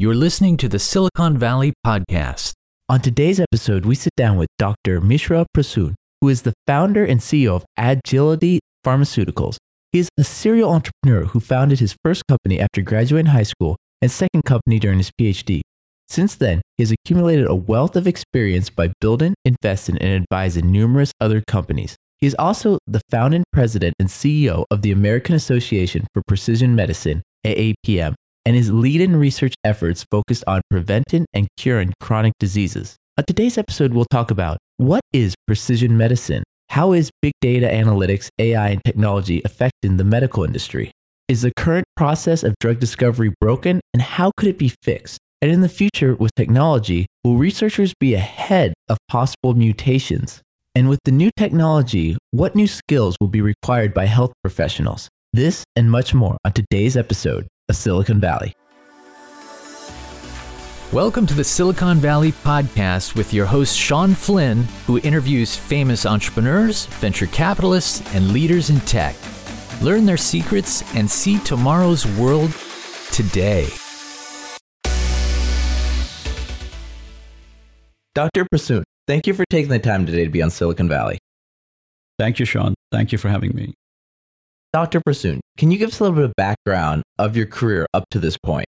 You're listening to the Silicon Valley Podcast. On today's episode, we sit down with Dr. Mishra Prasun, who is the founder and CEO of Agility Pharmaceuticals. He is a serial entrepreneur who founded his first company after graduating high school and second company during his PhD. Since then, he has accumulated a wealth of experience by building, investing, and advising numerous other companies. He is also the founding president and CEO of the American Association for Precision Medicine, AAPM, and his leading research efforts focused on preventing and curing chronic diseases. On today's episode, we'll talk about what is precision medicine? How is big data analytics, AI, and technology affecting the medical industry? Is the current process of drug discovery broken, and how could it be fixed? And in the future, with technology, will researchers be ahead of possible mutations? And with the new technology, what new skills will be required by health professionals? This and much more on today's episode of Silicon Valley. Welcome to the Silicon Valley Podcast with your host, Sean Flynn, who interviews famous entrepreneurs, venture capitalists, and leaders in tech. Learn their secrets and see tomorrow's world today. Dr. Prasun, thank you for taking the time today to be on Silicon Valley. Thank you, Sean. Thank you for having me. Dr. Prasun, can you give us a little bit of background of your career up to this point?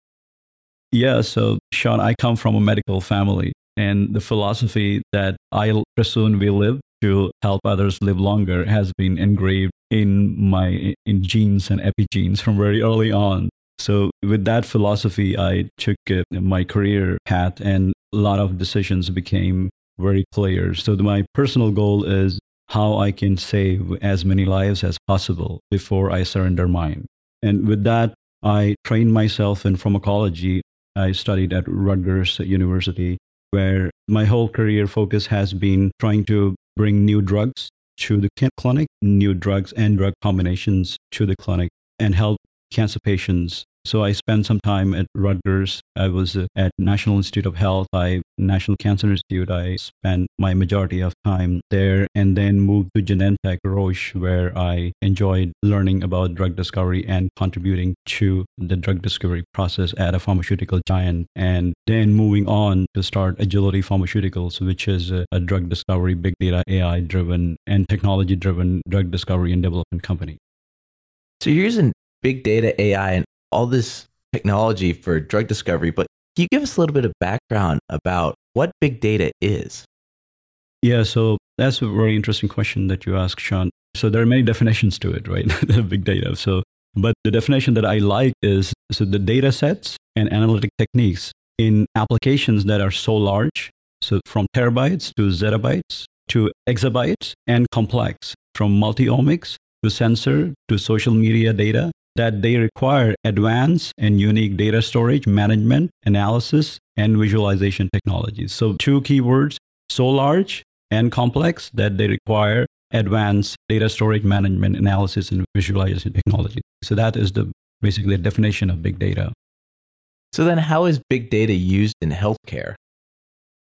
Yeah, so Sean, I come from a medical family, and the philosophy that I presume we live to help others live longer has been engraved in my in genes and epigenes from very early on. So with that philosophy, I took uh, my career path, and a lot of decisions became very clear. So my personal goal is how I can save as many lives as possible before I surrender mine. And with that, I trained myself in pharmacology I studied at Rutgers University, where my whole career focus has been trying to bring new drugs to the clinic, new drugs and drug combinations to the clinic, and help cancer patients so I spent some time at Rutgers. I was uh, at National Institute of Health, I National Cancer Institute. I spent my majority of time there and then moved to Genentech Roche, where I enjoyed learning about drug discovery and contributing to the drug discovery process at a pharmaceutical giant. And then moving on to start Agility Pharmaceuticals, which is a, a drug discovery, big data, AI driven, and technology driven drug discovery and development company. So you're using big data, AI, and all this technology for drug discovery, but can you give us a little bit of background about what big data is? Yeah, so that's a very interesting question that you ask, Sean. So there are many definitions to it, right? big data. So, but the definition that I like is so the data sets and analytic techniques in applications that are so large, so from terabytes to zettabytes to exabytes and complex, from multi-omics to sensor to social media data that they require advanced and unique data storage, management, analysis, and visualization technologies. So, two keywords so large and complex that they require advanced data storage, management, analysis, and visualization technology. So, that is the basically the definition of big data. So, then how is big data used in healthcare?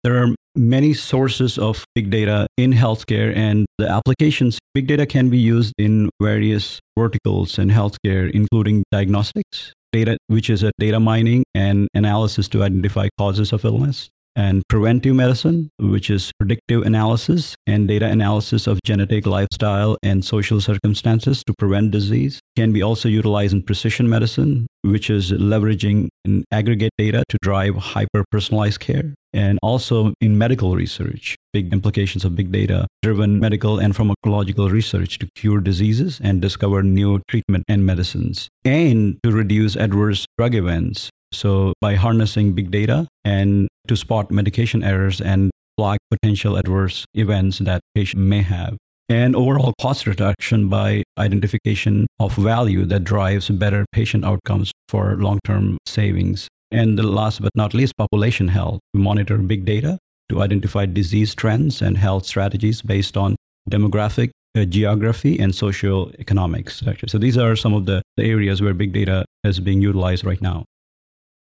There are many sources of big data in healthcare, and the applications, big data can be used in various verticals in healthcare, including diagnostics, data, which is a data mining and analysis to identify causes of illness, and preventive medicine, which is predictive analysis and data analysis of genetic, lifestyle, and social circumstances to prevent disease. Can be also utilized in precision medicine, which is leveraging aggregate data to drive hyper personalized care. And also in medical research, big implications of big data driven medical and pharmacological research to cure diseases and discover new treatment and medicines, and to reduce adverse drug events so, by harnessing big data and to spot medication errors and flag potential adverse events that patient may have, and overall cost reduction by identification of value that drives better patient outcomes for long-term savings. And the last but not least, population health. We monitor big data to identify disease trends and health strategies based on demographic, uh, geography, and socio-economics. So these are some of the, the areas where big data is being utilized right now.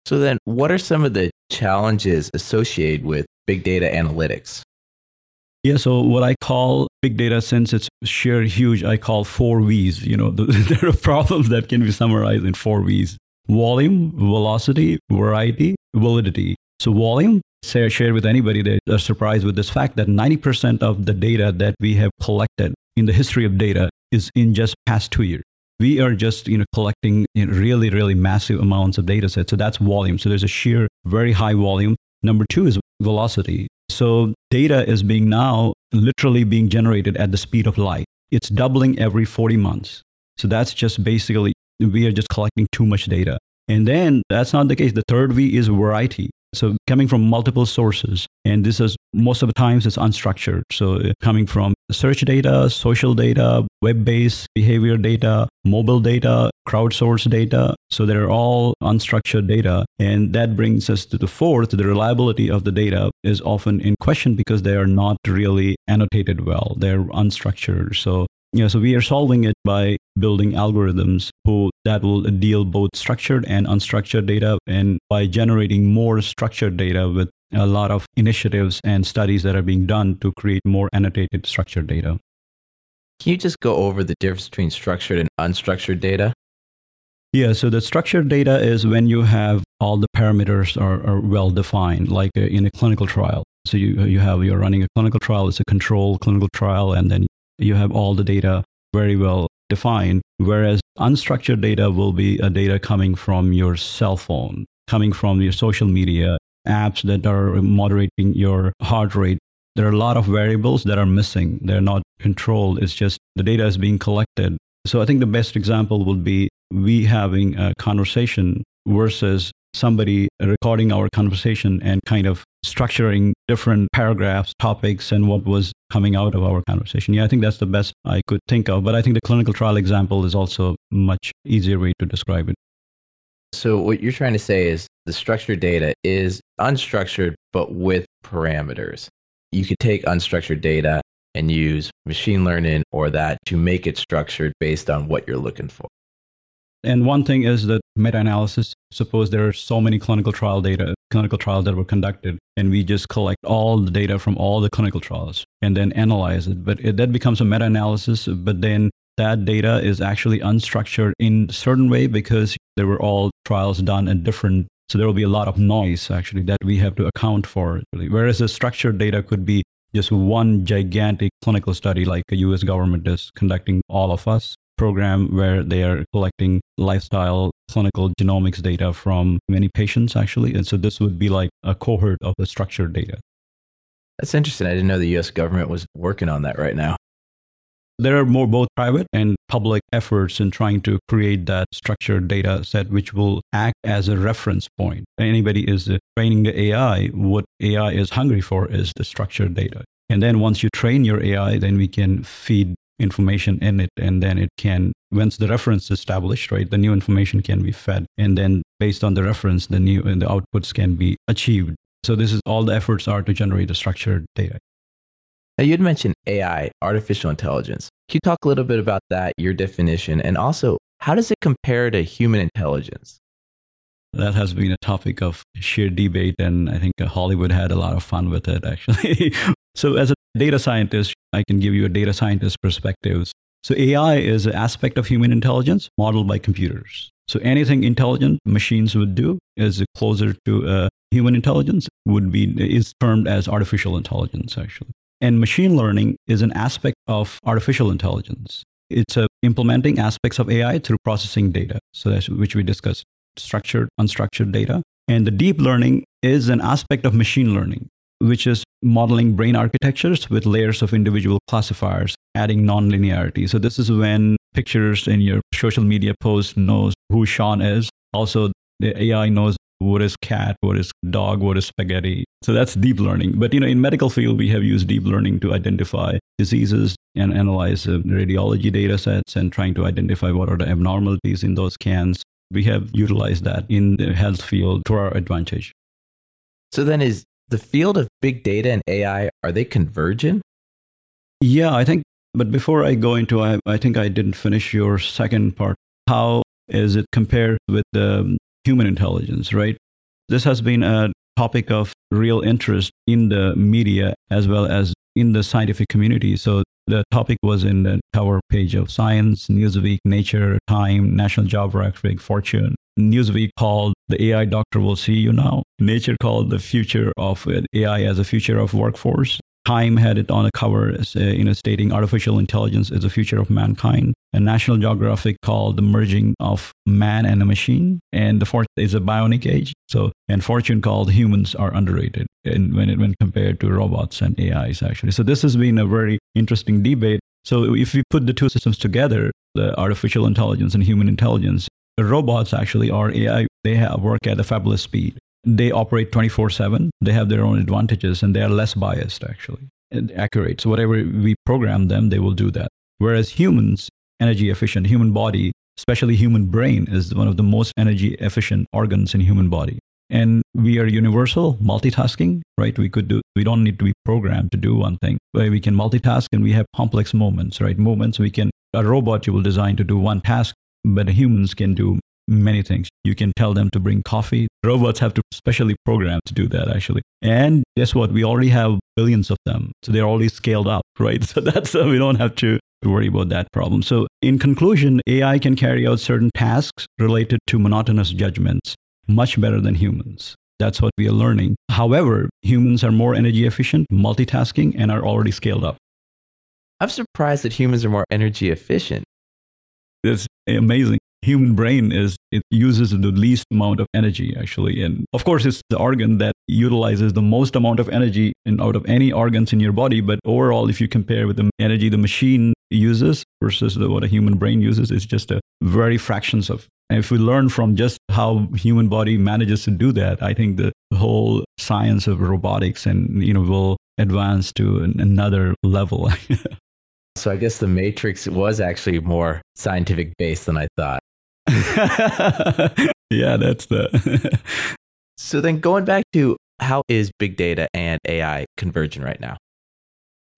So, then what are some of the challenges associated with big data analytics? Yeah, so what I call big data, since it's sheer huge, I call four V's. You know, there are problems that can be summarized in four V's volume, velocity, variety, validity. So volume, say share with anybody that are surprised with this fact that 90% of the data that we have collected in the history of data is in just past two years. We are just you know collecting you know, really really massive amounts of data sets. So that's volume. So there's a sheer very high volume. Number two is velocity. So data is being now literally being generated at the speed of light. It's doubling every 40 months. So that's just basically we are just collecting too much data. And then that's not the case. The third V is variety. So coming from multiple sources, and this is most of the times it's unstructured. So uh, coming from search data, social data, web-based behavior data, mobile data, crowdsourced data. So they're all unstructured data. And that brings us to the fourth, the reliability of the data is often in question because they are not really annotated well. They're unstructured. So yeah, so we are solving it by building algorithms who that will deal both structured and unstructured data and by generating more structured data with a lot of initiatives and studies that are being done to create more annotated structured data. Can you just go over the difference between structured and unstructured data? Yeah, so the structured data is when you have all the parameters are, are well defined, like in a clinical trial. So you, you have, you're running a clinical trial, it's a control clinical trial, and then you have all the data very well defined, whereas unstructured data will be a data coming from your cell phone, coming from your social media, apps that are moderating your heart rate. There are a lot of variables that are missing. They're not controlled. It's just the data is being collected. So I think the best example would be we having a conversation versus somebody recording our conversation and kind of structuring different paragraphs, topics, and what was coming out of our conversation. Yeah, I think that's the best I could think of. But I think the clinical trial example is also much easier way to describe it. So what you're trying to say is the structured data is unstructured, but with parameters. You could take unstructured data and use machine learning or that to make it structured based on what you're looking for. And one thing is that meta analysis. Suppose there are so many clinical trial data, clinical trials that were conducted, and we just collect all the data from all the clinical trials and then analyze it. But it, that becomes a meta analysis. But then that data is actually unstructured in certain way because there were all trials done in different so there will be a lot of noise actually that we have to account for whereas the structured data could be just one gigantic clinical study like the us government is conducting all of us program where they are collecting lifestyle clinical genomics data from many patients actually. And so this would be like a cohort of the structured data. That's interesting. I didn't know the us government was working on that right now. There are more both private and public efforts in trying to create that structured data set which will act as a reference point. Anybody is training the ai what ai is hungry for is the structured data. And then once you train your ai then we can feed information in it and then it can once the reference is established right the new information can be fed and then based on the reference the new and the outputs can be achieved. So this is all the efforts are to generate the structured data. Now you had mentioned ai artificial intelligence. Can you talk a little bit about that your definition and also how does it compare to human intelligence? That has been a topic of sheer debate and i think hollywood had a lot of fun with it actually so as a data scientist I can give you a data scientist perspective. So AI is an aspect of human intelligence modeled by computers. So anything intelligent machines would do is closer to uh, human intelligence would be is termed as artificial intelligence actually. And machine learning is an aspect of artificial intelligence. It's implementing aspects of AI through processing data. So that's which we discussed structured, unstructured data. And the deep learning is an aspect of machine learning which is modeling brain architectures with layers of individual classifiers, adding nonlinearity. So this is when pictures in your social media post knows who Sean is. Also, the AI knows what is cat, what is dog, what is spaghetti. So that's deep learning. But you know, in medical field, we have used deep learning to identify diseases and analyze uh, radiology data sets and trying to identify what are the abnormalities in those scans. We have utilized that in the health field to our advantage. So then is the field of big data and AI, are they convergent? Yeah, I think, but before I go into, I, I think I didn't finish your second part. How is it compared with the human intelligence, right? This has been a topic of real interest in the media as well as in the scientific community. So the topic was in the cover page of Science, Newsweek, Nature, Time, National Geographic, Fortune. Newsweek called the AI doctor will see you now. Nature called the future of AI as a future of workforce. Time had it on a cover, uh, you know, stating artificial intelligence is the future of mankind. And National Geographic called the merging of man and a machine. And the fourth is a bionic age. So, and Fortune called humans are underrated in, when, it, when compared to robots and AIs, actually. So, this has been a very interesting debate. So, if we put the two systems together, the artificial intelligence and human intelligence, the robots actually are AI, they have, work at a fabulous speed. They operate 24 7 they have their own advantages and they are less biased actually and accurate. So whatever we program them they will do that. Whereas humans energy efficient human body especially human brain is one of the most energy efficient organs in human body. And we are universal multitasking right? We could do we don't need to be programmed to do one thing. But we can multitask and we have complex moments right? Moments we can a robot you will design to do one task but humans can do many things. You can tell them to bring coffee. Robots have to specially program to do that, actually. And guess what? We already have billions of them. So they're already scaled up, right? So that's, uh, we don't have to worry about that problem. So, in conclusion, AI can carry out certain tasks related to monotonous judgments much better than humans. That's what we are learning. However, humans are more energy efficient, multitasking, and are already scaled up. I'm surprised that humans are more energy efficient. It's amazing. Human brain is it uses the least amount of energy actually. And of course it's the organ that utilizes the most amount of energy in, out of any organs in your body. But overall if you compare with the energy the machine uses versus the, what a human brain uses it's just a very fractions of and if we learn from just how human body manages to do that i think the whole science of robotics and you know will advance to another level So I guess the Matrix was actually more scientific based than I thought. yeah, that's the. so then going back to how is big data and AI converging right now?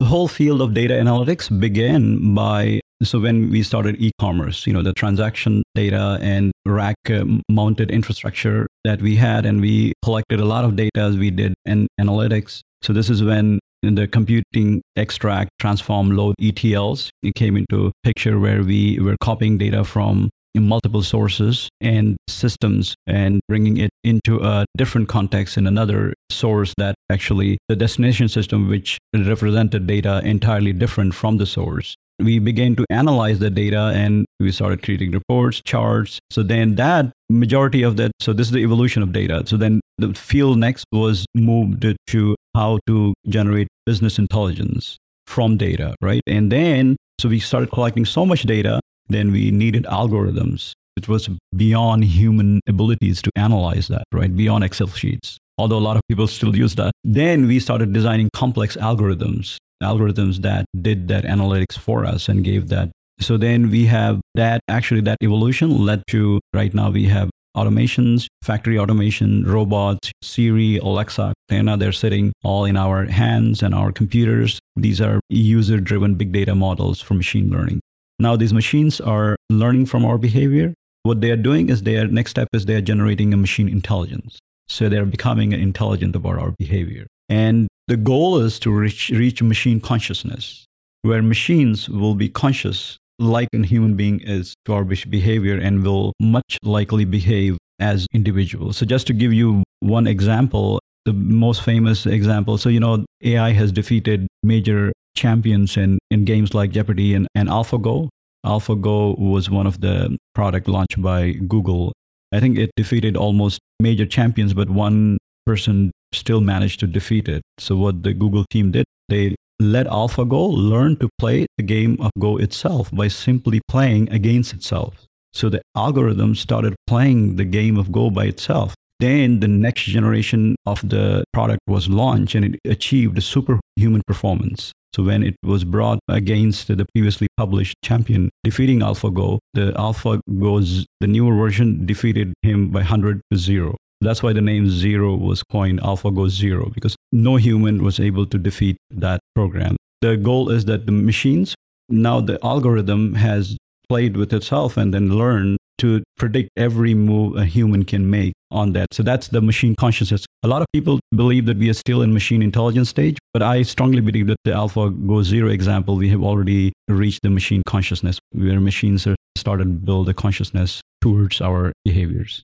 The whole field of data analytics began by so when we started e-commerce, you know, the transaction data and rack uh, mounted infrastructure that we had, and we collected a lot of data as we did in analytics. So this is when in the computing extract transform load etls it came into picture where we were copying data from multiple sources and systems and bringing it into a different context in another source that actually the destination system which represented data entirely different from the source. We began to analyze the data and we started creating reports charts. So then that majority of that so this is the evolution of data. So then the field next was moved to how to generate business intelligence from data right and then so we started collecting so much data then we needed algorithms. It was beyond human abilities to analyze that, right? Beyond Excel sheets. Although a lot of people still use that. Then we started designing complex algorithms, algorithms that did that analytics for us and gave that. So then we have that actually that evolution led to right now we have automations, factory automation, robots, Siri, Alexa, Cortana, they're sitting all in our hands and our computers. These are user driven big data models for machine learning. Now these machines are learning from our behavior. What they are doing is their next step is they are generating a machine intelligence. So they're becoming intelligent about our behavior. And the goal is to reach, reach machine consciousness, where machines will be conscious like a human being is to our behavior and will much likely behave as individuals. So just to give you one example, the most famous example. So, you know, AI has defeated major champions in, in games like Jeopardy and, and AlphaGo. AlphaGo was one of the product launched by Google. I think it defeated almost major champions, but one person still managed to defeat it. So what the Google team did, they let AlphaGo learn to play the game of Go itself by simply playing against itself. So the algorithm started playing the game of Go by itself. Then the next generation of the product was launched and it achieved superhuman performance. So when it was brought against the previously published champion, defeating AlphaGo, the AlphaGo's the newer version defeated him by 100 to 0. That's why the name Zero was coined AlphaGo Zero, because no human was able to defeat that program. The goal is that the machines, now the algorithm has played with itself and then learned to predict every move a human can make on that. So that's the machine consciousness. A lot of people believe that we are still in machine intelligence stage, but I strongly believe that the Alpha Go Zero example, we have already reached the machine consciousness where machines are started to build a consciousness towards our behaviors.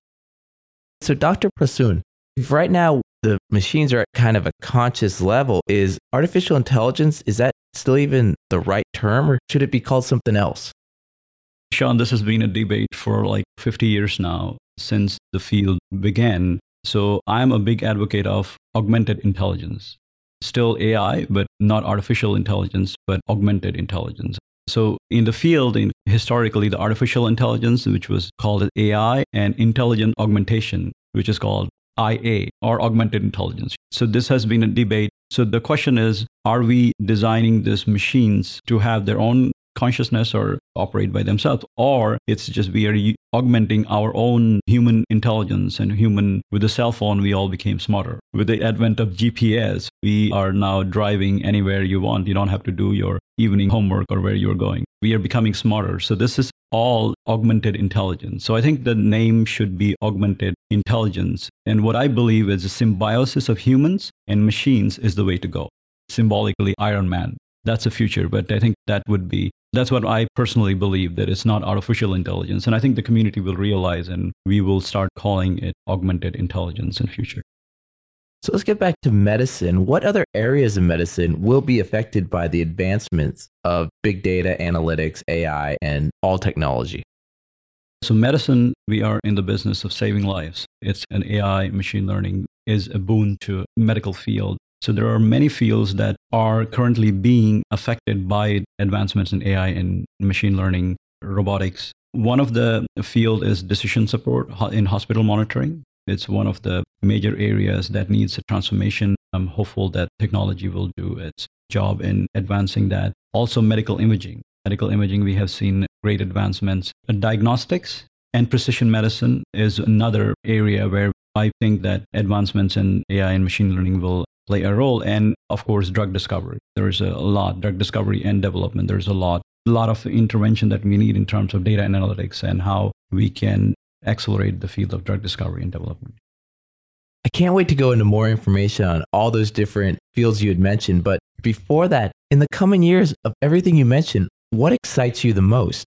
So, Dr. Prasun, right now the machines are at kind of a conscious level, is artificial intelligence, is that still even the right term or should it be called something else? Sean, this has been a debate for like 50 years now since the field began. So I'm a big advocate of augmented intelligence. Still AI, but not artificial intelligence, but augmented intelligence. So in the field, in, historically, the artificial intelligence, which was called AI, and intelligent augmentation, which is called IA or augmented intelligence. So this has been a debate. So the question is, are we designing these machines to have their own consciousness or operate by themselves or it's just we are augmenting our own human intelligence and human with the cell phone we all became smarter. With the advent of gps we are now driving anywhere you want. You don't have to do your evening homework or where you're going. We are becoming smarter. So this is all augmented intelligence. So i think the name should be augmented intelligence. And what i believe is a symbiosis of humans and machines is the way to go. Symbolically iron man. That's a future but i think that would be that's what I personally believe that it's not artificial intelligence. And I think the community will realize and we will start calling it augmented intelligence in future. So let's get back to medicine. What other areas of medicine will be affected by the advancements of big data, analytics, AI, and all technology? So, medicine, we are in the business of saving lives. It's an AI, machine learning is a boon to medical field. So there are many fields that are currently being affected by advancements in AI and machine learning, robotics. One of the field is decision support in hospital monitoring. It's one of the major areas that needs a transformation. I'm hopeful that technology will do its job in advancing that. Also, medical imaging. Medical imaging, we have seen great advancements. Diagnostics and precision medicine is another area where I think that advancements in AI and machine learning will play a role. And of course, drug discovery. There is a lot, drug discovery and development. There's a lot, a lot of intervention that we need in terms of data analytics and how we can accelerate the field of drug discovery and development. I can't wait to go into more information on all those different fields you had mentioned. But before that, in the coming years of everything you mentioned, what excites you the most?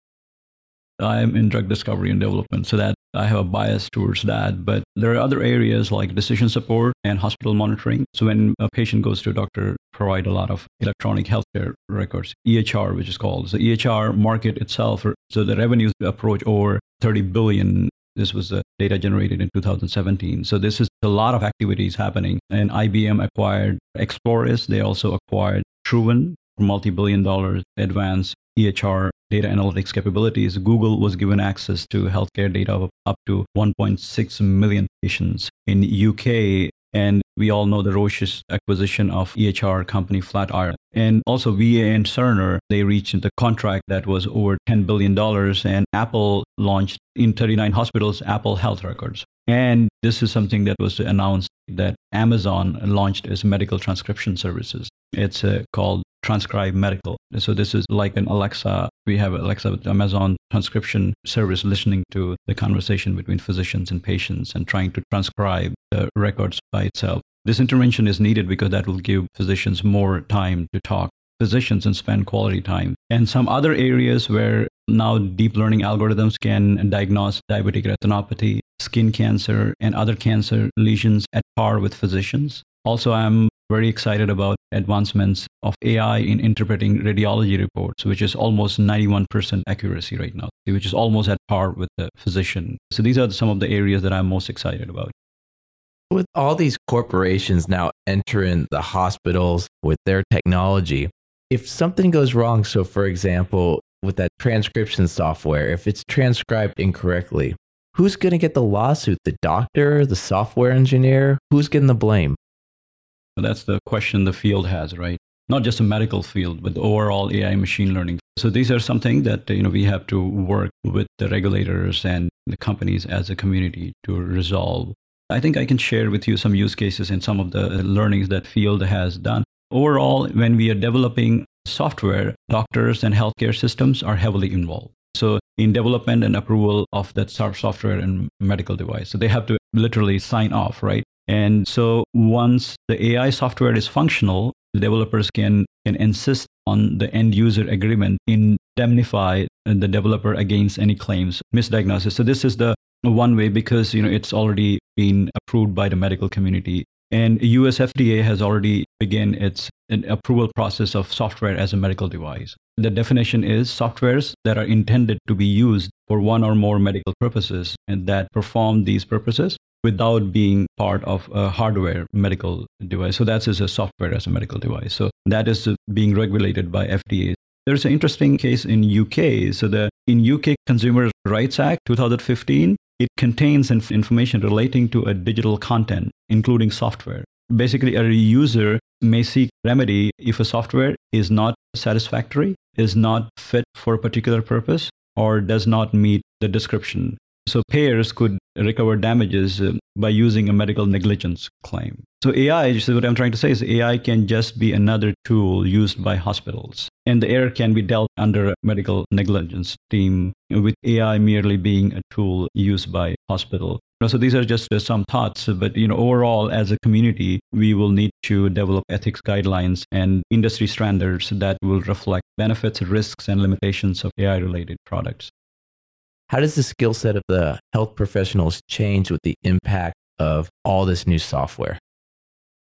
I'm in drug discovery and development, so that I have a bias towards that. But there are other areas like decision support and hospital monitoring. So when a patient goes to a doctor, provide a lot of electronic healthcare records, EHR, which is called. So the EHR market itself, so the revenues approach over 30 billion. This was the data generated in 2017. So this is a lot of activities happening. And IBM acquired Explorys. They also acquired Truven, multi-billion dollar advanced EHR data analytics capabilities, Google was given access to healthcare data of up to 1.6 million patients in UK. And we all know the Roche's acquisition of EHR company Flatiron. And also VA and Cerner, they reached the contract that was over $10 billion. And Apple launched in 39 hospitals Apple Health Records. And this is something that was announced that Amazon launched as medical transcription services. It's uh, called Transcribe Medical. So this is like an Alexa. We have Alexa with Amazon transcription service listening to the conversation between physicians and patients and trying to transcribe the records by itself. This intervention is needed because that will give physicians more time to talk physicians and spend quality time. And some other areas where now deep learning algorithms can diagnose diabetic retinopathy, skin cancer, and other cancer lesions at par with physicians. Also, I'm very excited about advancements of AI in interpreting radiology reports, which is almost 91% accuracy right now, which is almost at par with the physician. So these are some of the areas that I'm most excited about. With all these corporations now entering the hospitals with their technology, if something goes wrong, so for example, with that transcription software, if it's transcribed incorrectly, who's going to get the lawsuit? The doctor, the software engineer? Who's getting the blame? That's the question the field has, right? Not just a medical field, but the overall AI machine learning. So these are something that you know we have to work with the regulators and the companies as a community to resolve. I think I can share with you some use cases and some of the learnings that field has done. Overall, when we are developing software, doctors and healthcare systems are heavily involved. So in development and approval of that software and medical device. So they have to literally sign off, right? And so once the AI software is functional, the developers can, can insist on the end user agreement, indemnify the developer against any claims, misdiagnosis. So this is the one way because you know it's already been approved by the medical community. And US FDA has already begun its approval process of software as a medical device. The definition is softwares that are intended to be used for one or more medical purposes and that perform these purposes without being part of a hardware medical device. So that's as a software as a medical device. So that is being regulated by FDA. There's an interesting case in UK. So the in UK Consumer Rights Act 2015, it contains inf- information relating to a digital content, including software. Basically, a user may seek remedy if a software is not satisfactory, is not fit for a particular purpose, or does not meet the description. So payers could recover damages uh, by using a medical negligence claim. So AI, what I'm trying to say is AI can just be another tool used by hospitals. And the error can be dealt under a medical negligence team with AI merely being a tool used by hospital. So these are just some thoughts, but you know, overall, as a community, we will need to develop ethics guidelines and industry standards that will reflect benefits, risks, and limitations of AI-related products. How does the skill set of the health professionals change with the impact of all this new software?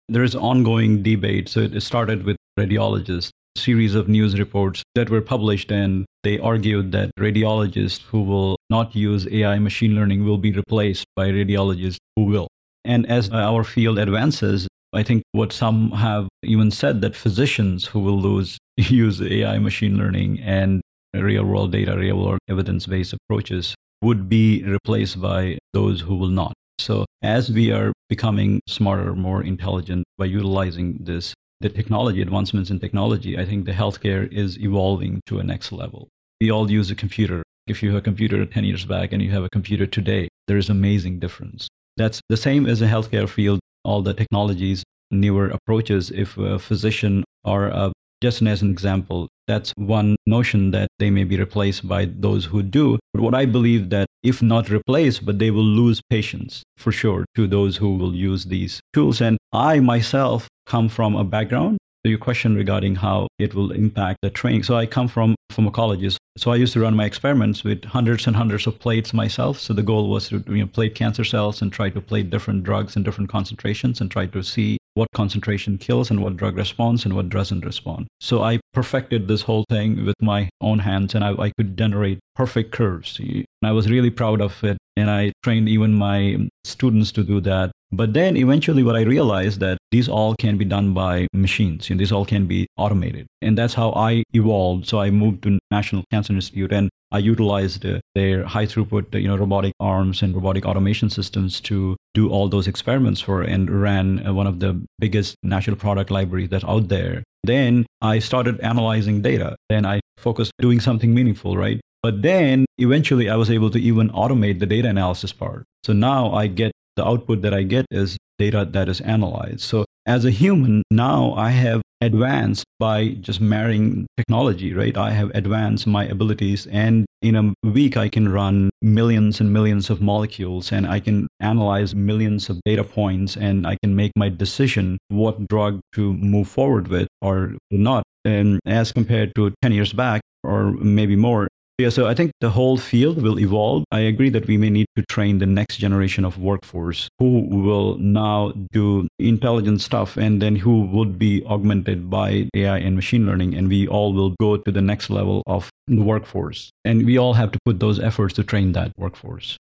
There is ongoing debate. So it started with radiologists, series of news reports that were published, and they argued that radiologists who will not use AI machine learning will be replaced by radiologists who will. And as our field advances, I think what some have even said that physicians who will lose use AI machine learning and real world data, real world evidence based approaches would be replaced by those who will not. So, as we are becoming smarter, more intelligent by utilizing this, the technology, advancements in technology, I think the healthcare is evolving to a next level. We all use a computer. If you have a computer 10 years back and you have a computer today, there is amazing difference. That's the same as the healthcare field, all the technologies, newer approaches. If a physician or a just as an example, that's one notion that they may be replaced by those who do. But what I believe that if not replaced, but they will lose patients for sure to those who will use these tools. And I myself come from a background So your question regarding how it will impact the training. So I come from pharmacologist. So I used to run my experiments with hundreds and hundreds of plates myself. So the goal was to you know, plate cancer cells and try to plate different drugs in different concentrations and try to see what concentration kills and what drug responds and what doesn't respond. So I perfected this whole thing with my own hands and I, I could generate perfect curves. And I was really proud of it. And I trained even my students to do that. But then eventually what I realized that these all can be done by machines. You know, these all can be automated. And that's how I evolved. So I moved to National Cancer Institute and I utilized uh, their high throughput, you know, robotic arms and robotic automation systems to do all those experiments for and ran uh, one of the biggest natural product libraries that's out there. Then I started analyzing data. Then I focused doing something meaningful, right? But then eventually I was able to even automate the data analysis part. So now I get the output that I get is data that is analyzed. So as a human, now I have advanced by just marrying technology, right? I have advanced my abilities, and in a week, I can run millions and millions of molecules, and I can analyze millions of data points, and I can make my decision what drug to move forward with or not. And as compared to 10 years back, or maybe more, yeah, so I think the whole field will evolve. I agree that we may need to train the next generation of workforce who will now do intelligent stuff and then who would be augmented by AI and machine learning. And we all will go to the next level of the workforce. And we all have to put those efforts to train that workforce.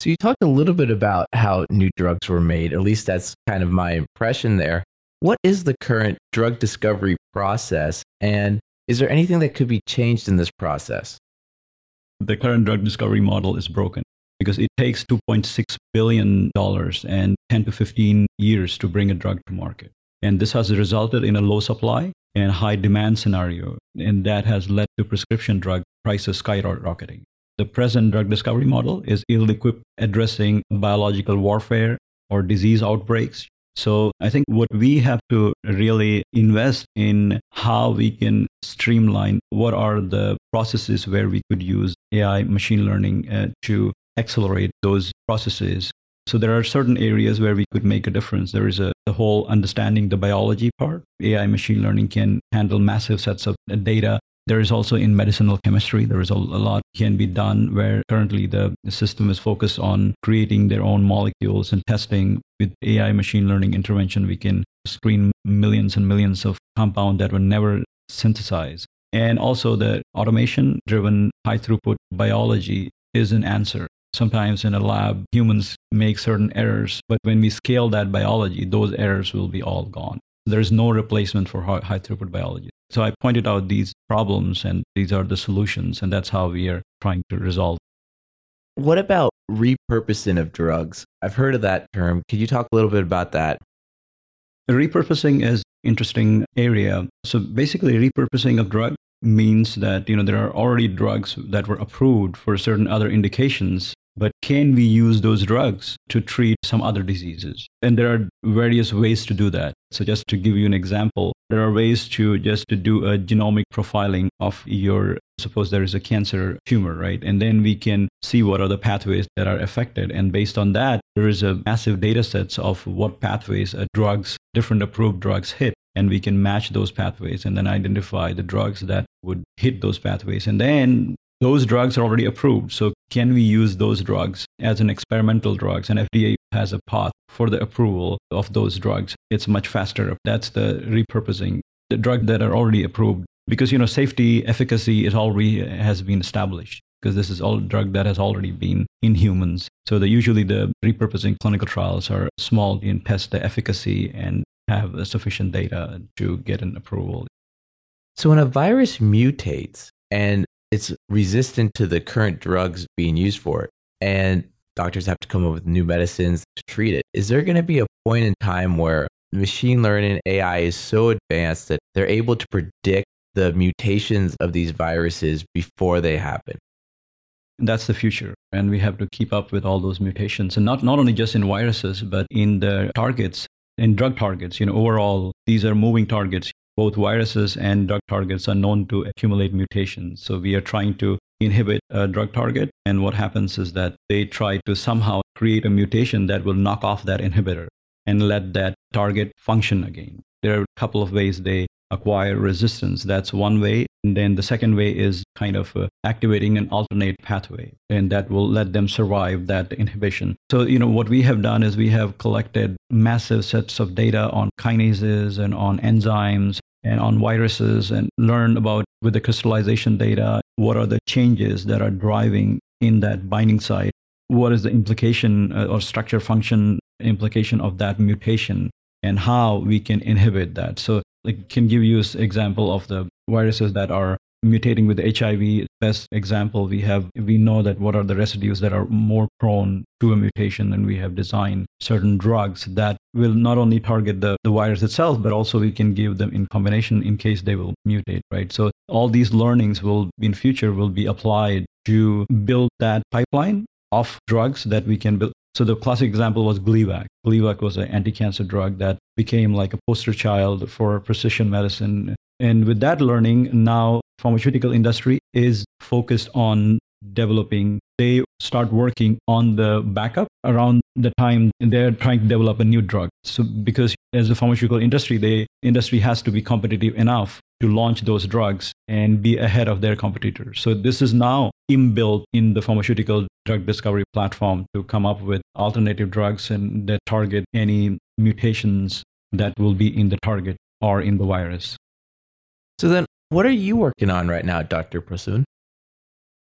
So you talked a little bit about how new drugs were made. At least that's kind of my impression there. What is the current drug discovery process? And is there anything that could be changed in this process? The current drug discovery model is broken because it takes $2.6 billion and 10 to 15 years to bring a drug to market. And this has resulted in a low supply and high demand scenario. And that has led to prescription drug prices skyrocketing. The present drug discovery model is ill equipped addressing biological warfare or disease outbreaks so I think what we have to really invest in how we can streamline what are the processes where we could use AI machine learning uh, to accelerate those processes. So there are certain areas where we could make a difference. There is a the whole understanding the biology part. AI machine learning can handle massive sets of data There is also in medicinal chemistry, there is a, a lot can be done where currently the, system is focused on creating their own molecules and testing with AI machine learning intervention. We can screen millions and millions of compound that were never synthesized. And also the automation driven high throughput biology is an answer. Sometimes in a lab, humans make certain errors, but when we scale that biology, those errors will be all gone. There's no replacement for high throughput biology. So I pointed out these problems and these are the solutions, and that's how we are trying to resolve. What about repurposing of drugs? I've heard of that term. Could you talk a little bit about that? Repurposing is interesting area. So basically repurposing of drug means that you know there are already drugs that were approved for certain other indications but can we use those drugs to treat some other diseases? And there are various ways to do that. So just to give you an example, there are ways to just to do a genomic profiling of your suppose there is a cancer tumor, right? And then we can see what are the pathways that are affected. And based on that, there is a massive data sets of what pathways a drugs, different approved drugs hit and we can match those pathways and then identify the drugs that would hit those pathways. And then those drugs are already approved. So can we use those drugs as an experimental drugs? And FDA has a path for the approval of those drugs. It's much faster. That's the repurposing. The drug that are already approved because you know safety, efficacy is already has been established because this is all drug that has already been in humans. So the, usually the repurposing clinical trials are small and test the efficacy and have sufficient data to get an approval. So when a virus mutates and it's resistant to the current drugs being used for it. And doctors have to come up with new medicines to treat it. Is there going to be a point in time where machine learning AI is so advanced that they're able to predict the mutations of these viruses before they happen? That's the future. And we have to keep up with all those mutations. And not, not only just in viruses, but in the targets, in drug targets. You know, overall, these are moving targets both viruses and drug targets are known to accumulate mutations. So we are trying to inhibit a drug target. And what happens is that they try to somehow create a mutation that will knock off that inhibitor and let that target function again. There are a couple of ways they acquire resistance. That's one way. And then the second way is kind of uh, activating an alternate pathway, and that will let them survive that inhibition. So, you know, what we have done is we have collected massive sets of data on kinases and on enzymes and on viruses and learn about with the crystallization data what are the changes that are driving in that binding site? What is the implication uh, or structure function implication of that mutation and how we can inhibit that? So I can give you an example of the viruses that are mutating with HIV. Best example we have, we know that what are the residues that are more prone to a mutation, and we have designed. Certain drugs that will not only target the, the virus itself, but also we can give them in combination in case they will mutate, right? So all these learnings will in future will be applied to build that pipeline of drugs that we can build. So the classic example was Gleevec. Gleevec was an anti-cancer drug that became like a poster child for precision medicine. And with that learning, now pharmaceutical industry is focused on developing they start working on the backup around the time they're trying to develop a new drug so because as a pharmaceutical industry the industry has to be competitive enough to launch those drugs and be ahead of their competitors so this is now inbuilt in the pharmaceutical drug discovery platform to come up with alternative drugs and that target any mutations that will be in the target or in the virus so then what are you working on right now, Dr. Prasun?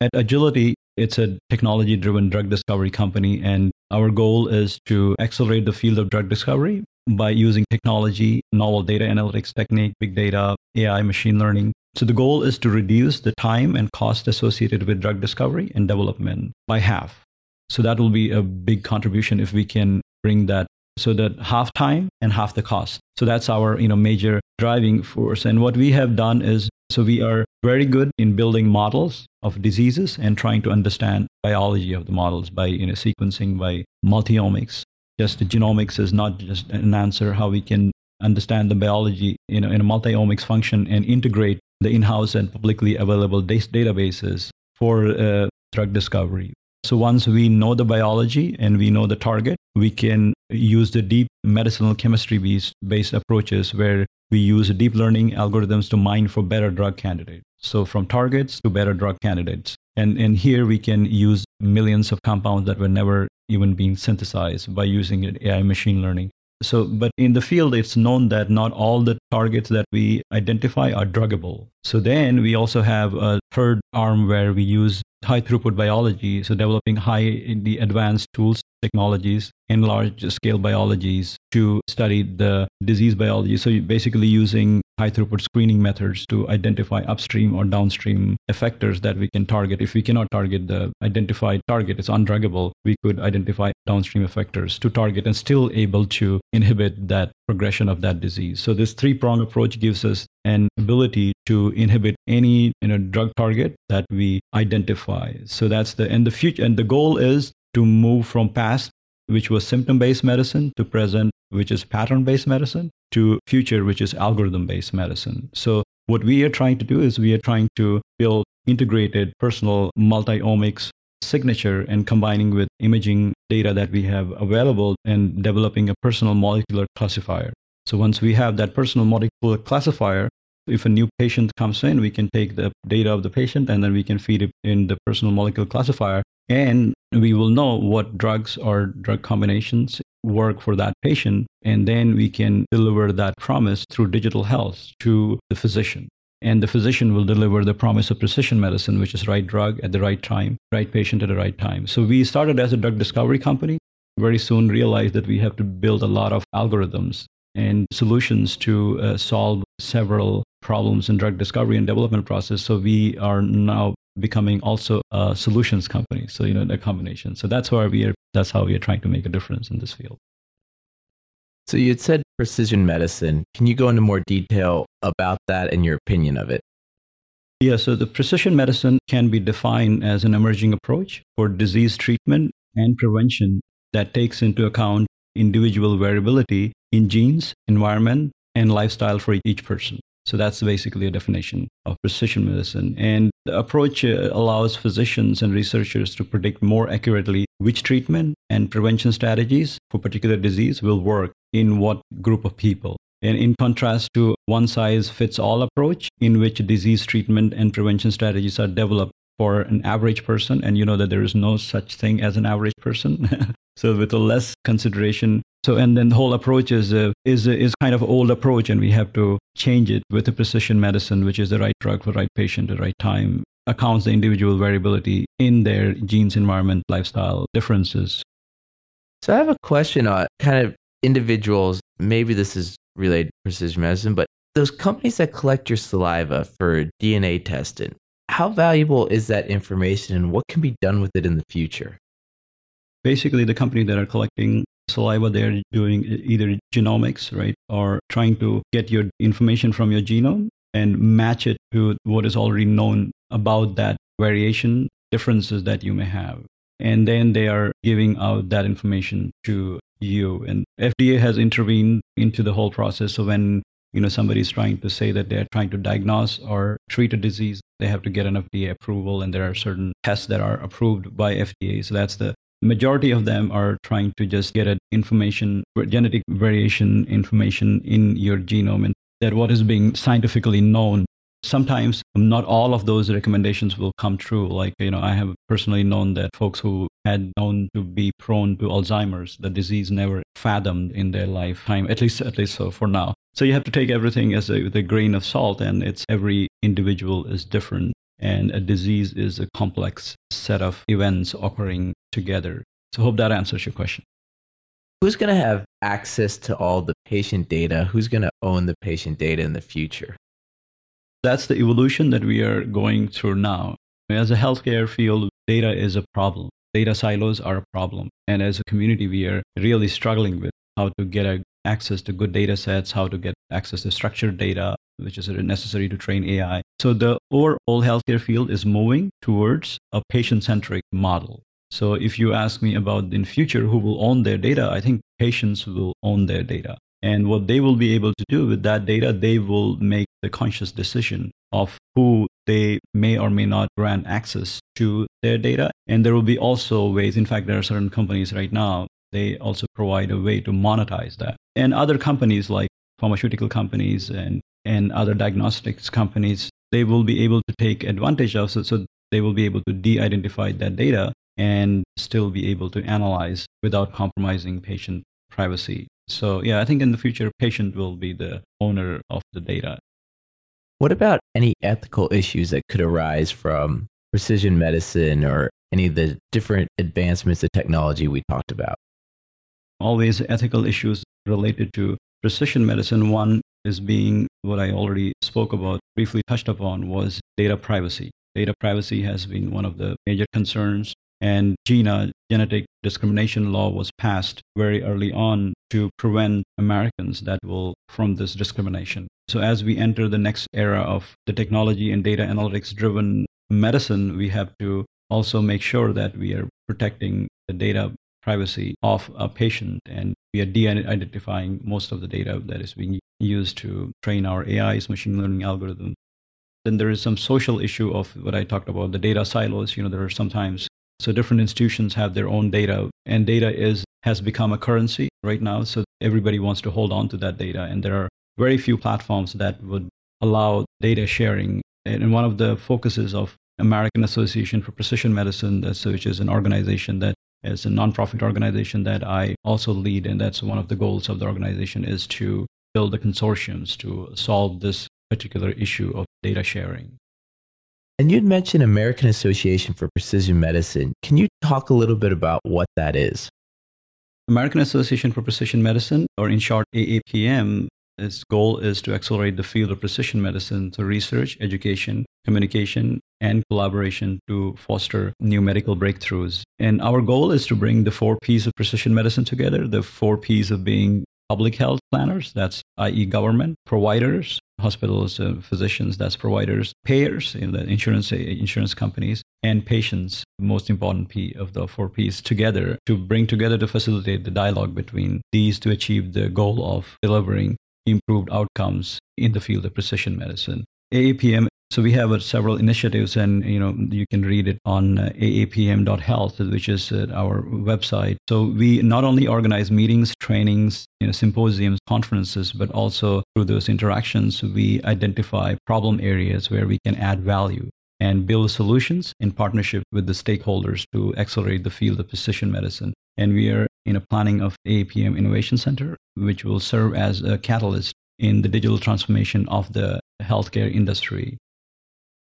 At Agility, it's a technology driven drug discovery company, and our goal is to accelerate the field of drug discovery by using technology, novel data analytics technique, big data, AI, machine learning. So the goal is to reduce the time and cost associated with drug discovery and development by half. So that will be a big contribution if we can bring that so that half time and half the cost. So that's our you know major driving force. And what we have done is so we are very good in building models of diseases and trying to understand biology of the models by you know sequencing by multiomics. Just the genomics is not just an answer how we can understand the biology you know in a multiomics function and integrate the in-house and publicly available databases for uh, drug discovery. So once we know the biology and we know the target, we can use the deep medicinal chemistry based approaches where we use deep learning algorithms to mine for better drug candidates. So from targets to better drug candidates. And, and here we can use millions of compounds that were never even being synthesized by using AI machine learning. So, but in the field, it's known that not all the targets that we identify are druggable. So then we also have a third arm where we use high throughput biology. So developing high the advanced tools, technologies, and large scale biologies to study the disease biology. So basically using high throughput screening methods to identify upstream or downstream effectors that we can target. If we cannot target the identified target, it's undruggable, we could identify downstream effectors to target and still able to inhibit that progression of that disease. So this three-prong approach gives us an ability to inhibit any you know, drug target that we identify. So that's the and the future and the goal is to move from past which was symptom based medicine, to present, which is pattern based medicine, to future, which is algorithm based medicine. So, what we are trying to do is we are trying to build integrated personal multi omics signature and combining with imaging data that we have available and developing a personal molecular classifier. So once we have that personal molecular classifier, if a new patient comes in, we can take the data of the patient and then we can feed it in the personal molecular classifier and we will know what drugs or drug combinations work for that patient. And then we can deliver that promise through digital health to the physician. And the physician will deliver the promise of precision medicine, which is right drug at the right time, right patient at the right time. So we started as a drug discovery company. Very soon realized that we have to build a lot of algorithms and solutions to uh, solve several problems in drug discovery and development process. So we are now becoming also a solutions company. So, you know, the combination. So that's why we are, that's how we are trying to make a difference in this field. So you had said precision medicine. Can you go into more detail about that and your opinion of it? Yeah, so the precision medicine can be defined as an emerging approach for disease treatment and prevention that takes into account individual variability in genes, environment, and lifestyle for each person. So that's basically a definition of precision medicine. And the approach uh, allows physicians and researchers to predict more accurately which treatment and prevention strategies for particular disease will work in what group of people. And in contrast to one size fits all approach, in which disease treatment and prevention strategies are developed for an average person, and you know that there is no such thing as an average person. so with a less consideration so, and then the whole approach is a, is a, is kind of old approach, and we have to change it with the precision medicine, which is the right drug for the right patient at the right time, accounts the individual variability in their genes, environment, lifestyle differences. So, I have a question on kind of individuals. Maybe this is related to precision medicine, but those companies that collect your saliva for DNA testing, how valuable is that information, and what can be done with it in the future? Basically, the company that are collecting saliva, they're doing either genomics, right, or trying to get your information from your genome and match it to what is already known about that variation differences that you may have. And then they are giving out that information to you. And FDA has intervened into the whole process. So when you know somebody is trying to say that they're trying to diagnose or treat a disease, they have to get an FDA approval, and there are certain tests that are approved by FDA. So that's the majority of them are trying to just get an information genetic variation information in your genome and that what is being scientifically known. Sometimes not all of those recommendations will come true. Like you know i have personally known that folks who had known to be prone to alzheimer's the disease never fathomed in their lifetime at least at least so for now. So you have to take everything as a, with a grain of salt and it's every individual is different and a disease is a complex set of events occurring together. So, hope that answers your question. Who's going to have access to all the patient data? Who's going to own the patient data in the future? That's the evolution that we are going through now. As a healthcare field, data is a problem. Data silos are a problem. And as a community, we are really struggling with how to get access to good data sets, how to get access to structured data, which is necessary to train AI. So the overall healthcare field is moving towards a patient-centric model. So if you ask me about in future who will own their data, I think patients will own their data. And what they will be able to do with that data, they will make the conscious decision of who they may or may not grant access to their data. And there will be also ways, in fact, there are certain companies right now, they also provide a way to monetize that. And other companies like pharmaceutical companies and and other diagnostics companies they will be able to take advantage of. So, so they will be able to de-identify that data and still be able to analyze without compromising patient privacy. So yeah, I think in the future, patient will be the owner of the data. What about any ethical issues that could arise from precision medicine or any of the different advancements of technology we talked about? Always ethical issues related to precision medicine. One is being what I already spoke about, briefly touched upon, was data privacy. Data privacy has been one of the major concerns and GINA, genetic discrimination law, was passed very early on to prevent Americans that will from this discrimination. So as we enter the next era of the technology and data analytics driven medicine, we have to also make sure that we are protecting the data privacy of a patient and we are de-identifying most of the data that is being used to train our AIs, machine learning algorithms. Then there is some social issue of what I talked about, the data silos. You know, there are sometimes so different institutions have their own data, and data is has become a currency right now. So everybody wants to hold on to that data, and there are very few platforms that would allow data sharing. And one of the focuses of American Association for Precision Medicine, which is an organization that is a nonprofit organization that I also lead, and that's one of the goals of the organization is to build the consortiums to solve this particular issue of data sharing. And you'd mentioned American Association for Precision Medicine. Can you talk a little bit about what that is? American Association for Precision Medicine, or in short, AAPM, its goal is to accelerate the field of precision medicine through research, education, communication, and collaboration to foster new medical breakthroughs. And our goal is to bring the four P's of precision medicine together the four P's of being public health planners, that's i.e., government, providers, hospitals, uh, physicians, that's providers, payers, know, the insurance uh, insurance companies, and patients. Most important P of the four P's together to bring together to facilitate the dialogue between these to achieve the goal of delivering improved outcomes in the field of precision medicine. AAPM so we have uh, several initiatives, and you know you can read it on uh, aapm.health, which is uh, our website. So we not only organize meetings, trainings, you know, symposiums, conferences, but also through those interactions, we identify problem areas where we can add value and build solutions in partnership with the stakeholders to accelerate the field of precision medicine. And we are in a planning of AAPM Innovation Center, which will serve as a catalyst in the digital transformation of the healthcare industry.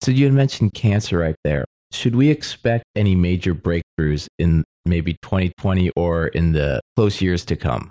So you had mentioned cancer right there. Should we expect any major breakthroughs in maybe 2020 or in the close years to come?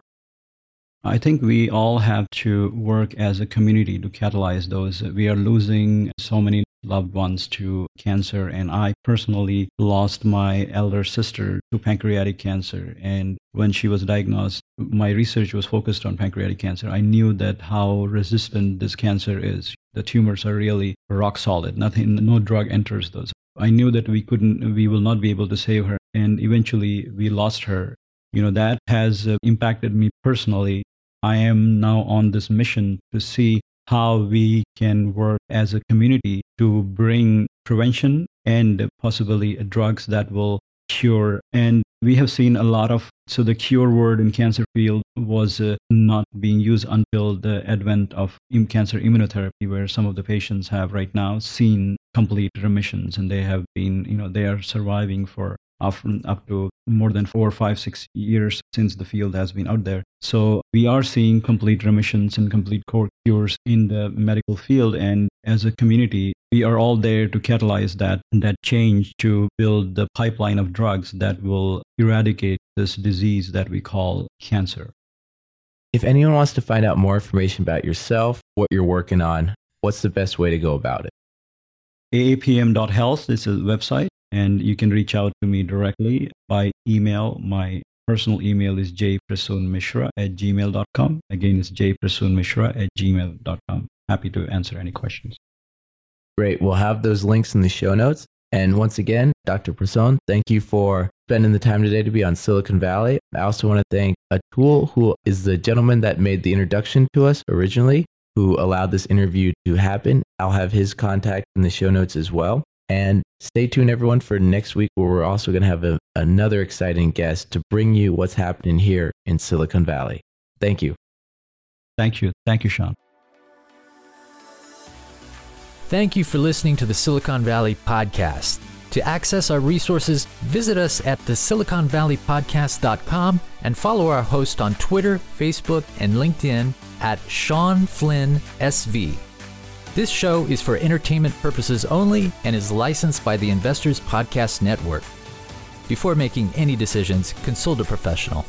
I think we all have to work as a community to catalyze those. We are losing so many loved ones to cancer, and I personally lost my elder sister to pancreatic cancer. And when she was diagnosed, my research was focused on pancreatic cancer. I knew that how resistant this cancer is the tumors are really rock solid. Nothing, no drug enters those. I knew that we couldn't, we will not be able to save her. And eventually we lost her. You know, that has uh, impacted me personally. I am now on this mission to see how we can work as a community to bring prevention and possibly drugs that will cure. And we have seen a lot of so the cure word in cancer field was uh, not being used until the advent of cancer immunotherapy, where some of the patients have right now seen complete remissions and they have been, you know, they are surviving for often up to more than four, five, six years since the field has been out there. So we are seeing complete remissions and complete cures in the medical field. And as a community, we are all there to catalyze that, that change to build the pipeline of drugs that will eradicate this disease that we call cancer. If anyone wants to find out more information about yourself, what you're working on, what's the best way to go about it? aapm.health is a website and you can reach out to me directly by email. My personal email is jprasoonmishra at gmail.com. Again, it's jprasoonmishra at gmail.com. Happy to answer any questions. Great. We'll have those links in the show notes. And once again, Dr. Prasun, thank you for spending the time today to be on Silicon Valley. I also want to thank Atul, who is the gentleman that made the introduction to us originally, who allowed this interview to happen. I'll have his contact in the show notes as well. And stay tuned, everyone, for next week, where we're also going to have a, another exciting guest to bring you what's happening here in Silicon Valley. Thank you. Thank you. Thank you, Sean. Thank you for listening to the Silicon Valley Podcast. To access our resources, visit us at the siliconvalleypodcast.com and follow our host on Twitter, Facebook, and LinkedIn at Sean Flynn SV. This show is for entertainment purposes only and is licensed by the Investors Podcast Network. Before making any decisions, consult a professional.